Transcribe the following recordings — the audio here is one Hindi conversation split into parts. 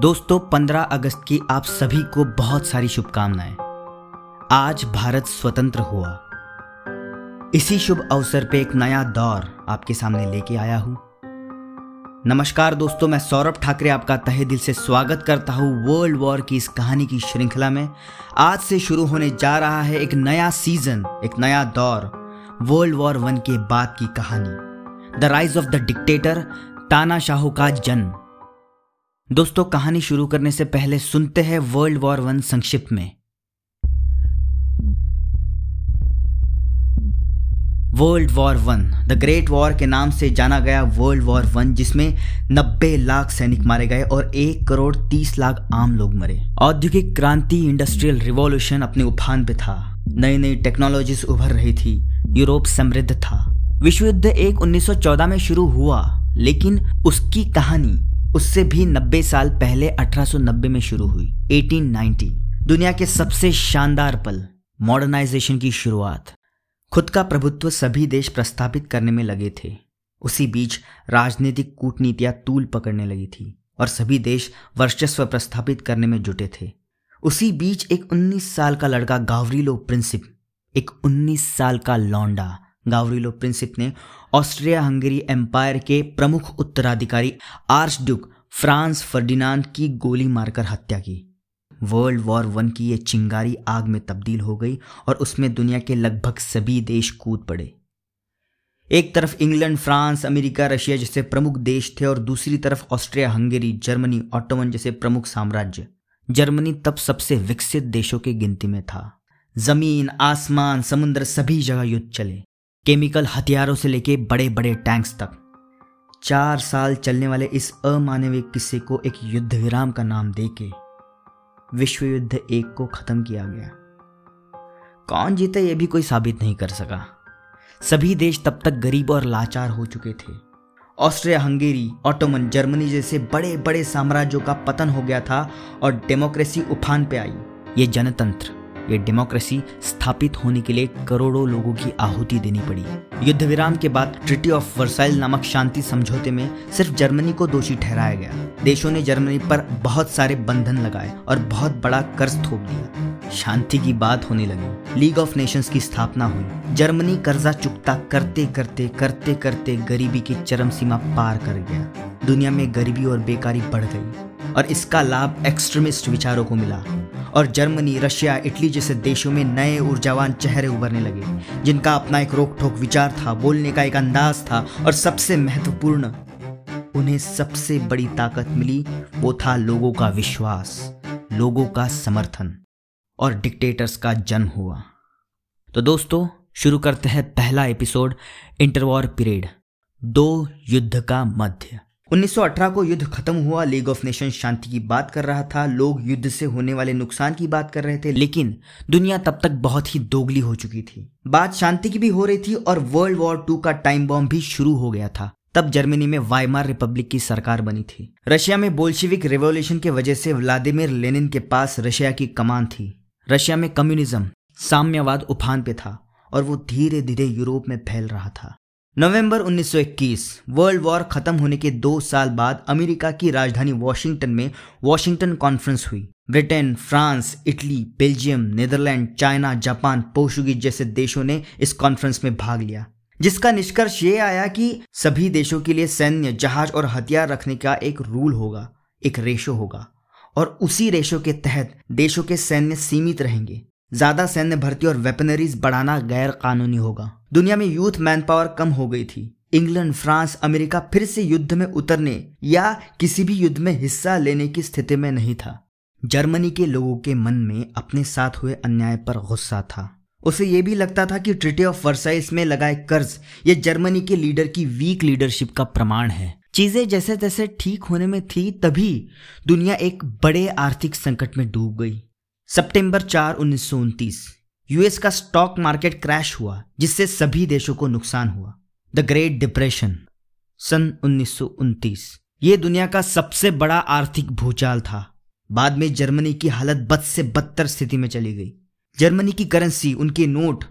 दोस्तों 15 अगस्त की आप सभी को बहुत सारी शुभकामनाएँ। आज भारत स्वतंत्र हुआ। इसी शुभ अवसर पे एक नया दौर आपके सामने लेके आया हूँ। नमस्कार दोस्तों, मैं सौरभ ठाकरे आपका तहे दिल से स्वागत करता हूँ वर्ल्ड वॉर की इस कहानी की श्रृंखला में। आज से शुरू होने जा रहा है एक नया सीज़न एक नया दौर वर्ल्ड वॉर वन के बाद की कहानी। The rise of the dictator ताना शाहू का जन्म। दोस्तों, कहानी शुरू करने से पहले सुनते हैं वर्ल्ड वॉर वन संक्षिप्त में। World war one the great war के नाम से जाना गया वर्ल्ड वॉर वन जिसमें 90 लाख सैनिक मारे गए और एक करोड़ तीस लाख आम लोग मरे। औद्योगिक क्रांति इंडस्ट्रियल रिवॉल्यूशन अपने उफान पे था। नई नई टेक्नोलॉजीज़ उभर रही थी। यूरोप समृद्ध था। विश्व युद्ध एक 1914 में शुरू हुआ, लेकिन उसकी कहानी उससे भी 90 साल पहले 1890 में शुरू हुई 1890 दुनिया के सबसे शानदार पल मॉडर्नाइजेशन की शुरुआत। खुद का प्रभुत्व सभी देश प्रस्थापित करने में लगे थे। उसी बीच राजनीतिक कूटनीतियाँ तूल पकड़ने लगी थी और सभी देश वर्चस्व प्रस्थापित करने में जुटे थे। उसी बीच एक 19 साल का लड़का गावरीलो प्रिंसिप, एक 19 साल का लौंडा गावरीलो प्रिंसिप ने ऑस्ट्रिया हंगरी एम्पायर के प्रमुख उत्तराधिकारी आर्च ड्यूक फ्रांस फर्डिनांड की गोली मारकर हत्या की। वर्ल्ड वॉर वन की ये चिंगारी आग में तब्दील हो गई और उसमें दुनिया के लगभग सभी देश कूद पड़े। एक तरफ़ इंग्लैंड, फ्रांस, अमेरिका, रशिया जैसे प्रमुख देश थे और दूसरी तरफ़ ऑस्ट्रिया हंगेरी जर्मनी, ऑटोमन जैसे प्रमुख साम्राज्य। जर्मनी तब सबसे विकसित देशों की गिनती में था। ज़मीन, आसमान, समुद्र सभी जगह युद्ध चले। केमिकल हथियारों से लेके बड़े बड़े टैंक्स तक। चार साल चलने वाले इस अमानवीय किस्से को एक युद्ध विराम का नाम देके विश्व युद्ध एक को खत्म किया गया। कौन जीता यह भी कोई साबित नहीं कर सका। सभी देश तब तक गरीब और लाचार हो चुके थे। ऑस्ट्रिया, हंगेरी, ऑटोमन, जर्मनी जैसे बड़े बड़े साम्राज्यों का पतन हो गया था और डेमोक्रेसी उफान पे आई। ये जनतंत्र। ये डेमोक्रेसी स्थापित होने के लिए करोड़ों लोगों की आहुति देनी पड़ी। युद्ध विराम के बाद ट्रिटी ऑफ़ वर्साइल नामक शांति समझौते में सिर्फ़ जर्मनी को दोषी ठहराया गया। देशों ने जर्मनी पर बहुत सारे बंधन लगाए और बहुत बड़ा कर्ज थोप दिया। शांति की बात होने लगी। लीग ऑफ़ नेशंस की स्थापना हुई। जर्मनी कर्जा चुकता करते करते करते करते गरीबी की चरम सीमा पार कर गया। दुनिया में गरीबी और बेकारी बढ़ गई। और इसका लाभ एक्सट्रीमिस्ट विचारों को मिला। और जर्मनी, रशिया, इटली जैसे देशों में नए ऊर्जावान चेहरे उभरने लगे, जिनका अपना एक रोक ठोक विचार था, बोलने का एक अंदाज था और सबसे महत्वपूर्ण, उन्हें सबसे बड़ी ताकत मिली, वो था लोगों का विश्वास, लोगों का समर्थन और डिक्टेटर्स का जन्म हुआ। तो दोस्तों, शुरू करते हैं पहला एपिसोड इंटरवॉर पीरियड दो युद्ध का मध्य। 1918 को युद्ध खत्म हुआ लीग ऑफ़ नेशन शांति की बात कर रहा था, लोग युद्ध से होने वाले नुकसान की बात कर रहे थे, लेकिन दुनिया तब तक बहुत ही दोगली हो चुकी थी। बात शांति की भी हो रही थी और वर्ल्ड वॉर टू का टाइम बॉम्ब भी शुरू हो गया था। तब जर्मनी में वाइमार रिपब्लिक की सरकार बनी थी। रशिया में बोल्शिविक रिवोल्यूशन की वजह से व्लादिमिर लेनिन के पास रशिया की कमान थी। रशिया में कम्युनिज्म साम्यवाद उफान पे था और वो धीरे धीरे यूरोप में फैल रहा था। नवंबर 1921 वर्ल्ड वॉर खत्म होने के दो साल बाद अमेरिका की राजधानी वॉशिंगटन में वॉशिंगटन कॉन्फ्रेंस हुई। Britain, France, Italy, Belgium, Netherland, China, Japan, Portuguese जैसे देशों ने इस कॉन्फ्रेंस में भाग लिया। जिसका निष्कर्ष ये आया कि सभी देशों के लिए सैन्य, जहाज़ और हथियार रखने का एक रूल होगा, एक रेशो होगा, और उसी रेशो के तहत देशों के सैन्य सीमित रहेंगे। ज़्यादा सैन्य भर्ती और वेपनरीज बढ़ाना गैर कानूनी होगा। दुनिया में यूथ मैन पावर कम हो गई थी। इंग्लैंड, फ्रांस, अमेरिका फिर से युद्ध में उतरने या किसी भी युद्ध में हिस्सा लेने की स्थिति में नहीं था। जर्मनी के लोगों के मन में अपने साथ हुए अन्याय पर गुस्सा था। उसे यह भी लगता था कि ट्रिटी ऑफ़ वर्साइस में लगाए कर्ज ये जर्मनी के लीडर की वीक लीडरशिप का प्रमाण है। चीज़ें जैसे तैसे ठीक होने में थी, तभी दुनिया एक बड़े आर्थिक संकट में डूब गई। सितंबर चार उन्नीस यूएस का स्टॉक मार्केट क्रैश हुआ, जिससे सभी देशों को नुकसान हुआ। द ग्रेट डिप्रेशन सन उन्नीस ये दुनिया का सबसे बड़ा आर्थिक भूचाल था। बाद में जर्मनी की हालत बद से बदतर स्थिति में चली गई। जर्मनी की करेंसी उनके नोट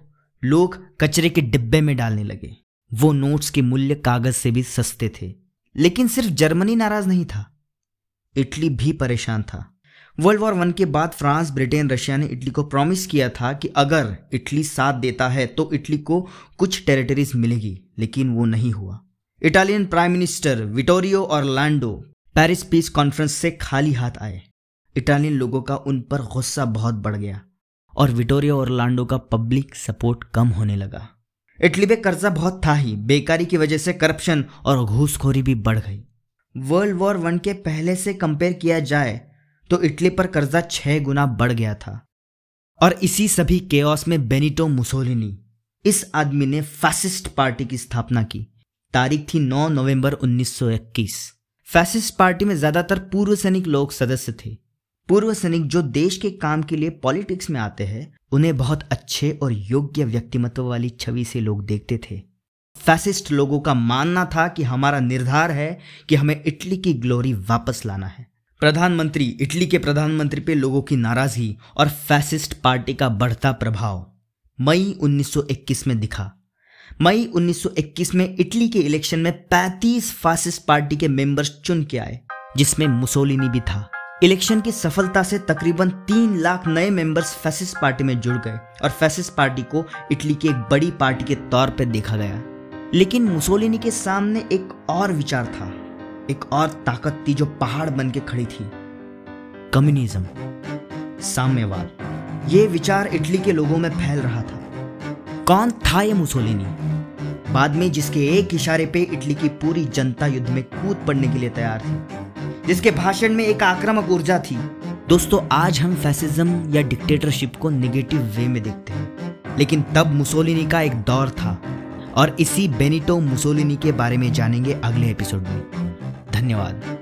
लोग कचरे के डिब्बे में डालने लगे। वो नोट्स के मूल्य कागज़ से भी सस्ते थे। लेकिन सिर्फ़ जर्मनी नाराज़ नहीं था। इटली भी परेशान था। वर्ल्ड वॉर वन के बाद फ्रांस, ब्रिटेन, रशिया ने इटली को प्रॉमिस किया था कि अगर इटली साथ देता है तो इटली को कुछ टेरिटरीज मिलेगी, लेकिन वो नहीं हुआ। इटालियन प्राइम मिनिस्टर विटोरियो और लैंडो पेरिस पीस कॉन्फ्रेंस से खाली हाथ आए। इटालियन लोगों का उन पर गुस्सा बहुत बढ़ गया और विटोरियो और लांडो का पब्लिक सपोर्ट कम होने लगा। इटली में कर्जा बहुत था ही, बेकारी की वजह से करप्शन और घूसखोरी भी बढ़ गई। वर्ल्ड वॉर वन के पहले से कंपेयर किया जाए तो इटली पर कर्जा छह गुना बढ़ गया था। और इसी सभी केओस में बेनिटो मुसोलिनी, इस आदमी ने फैसिस्ट पार्टी की स्थापना की, तारीख थी 9 नवंबर 1921 फैसिस्ट पार्टी में ज़्यादातर पूर्व सैनिक लोग सदस्य थे। पूर्व सैनिक जो देश के काम के लिए पॉलिटिक्स में आते हैं, उन्हें बहुत अच्छे और योग्य व्यक्तिमत्व वाली छवि से लोग देखते थे। फैसिस्ट लोगों का मानना था कि हमारा निर्धार है कि हमें इटली की ग्लोरी वापस लाना है। प्रधानमंत्री, इटली के प्रधानमंत्री पे लोगों की नाराज़गी और फैसिस्ट पार्टी का बढ़ता प्रभाव। मई 1921 में दिखा। मई 1921 में इटली के इलेक्शन में 35 फासिस्ट पार्टी के मेंबर्स चुन के आए, जिसमें मुसोलिनी भी था। इलेक्शन की सफलता से तकरीबन तीन लाख नए मेंबर्स फैसिस्ट पार्टी में जुड़ गए और फैसिस्ट पार्टी को इटली की एक बड़ी पार्टी के तौर पर देखा गया। लेकिन मुसोलिनी के सामने एक और विचार था। एक और ताकत थी जो पहाड़ बन के खड़ी थी। कम्युनिज्म, साम्यवाद। ये विचार इटली के लोगों में फैल रहा था। कौन था ये मुसोलिनी? बाद में जिसके एक इशारे पे इटली की पूरी जनता युद्ध में कूद पड़ने के लिए तैयार थी। जिसके भाषण में एक आक्रामक ऊर्जा थी। दोस्तों, आज हम फैसिज्म या डिक्टेटरशिप को नेगेटिव वे में देखते हैं। लेकिन तब मुसोलिनी का एक दौर था। और इसी बेनिटो मुसोलिनी के बारे में जानेंगे अगले एपिसोड में। धन्यवाद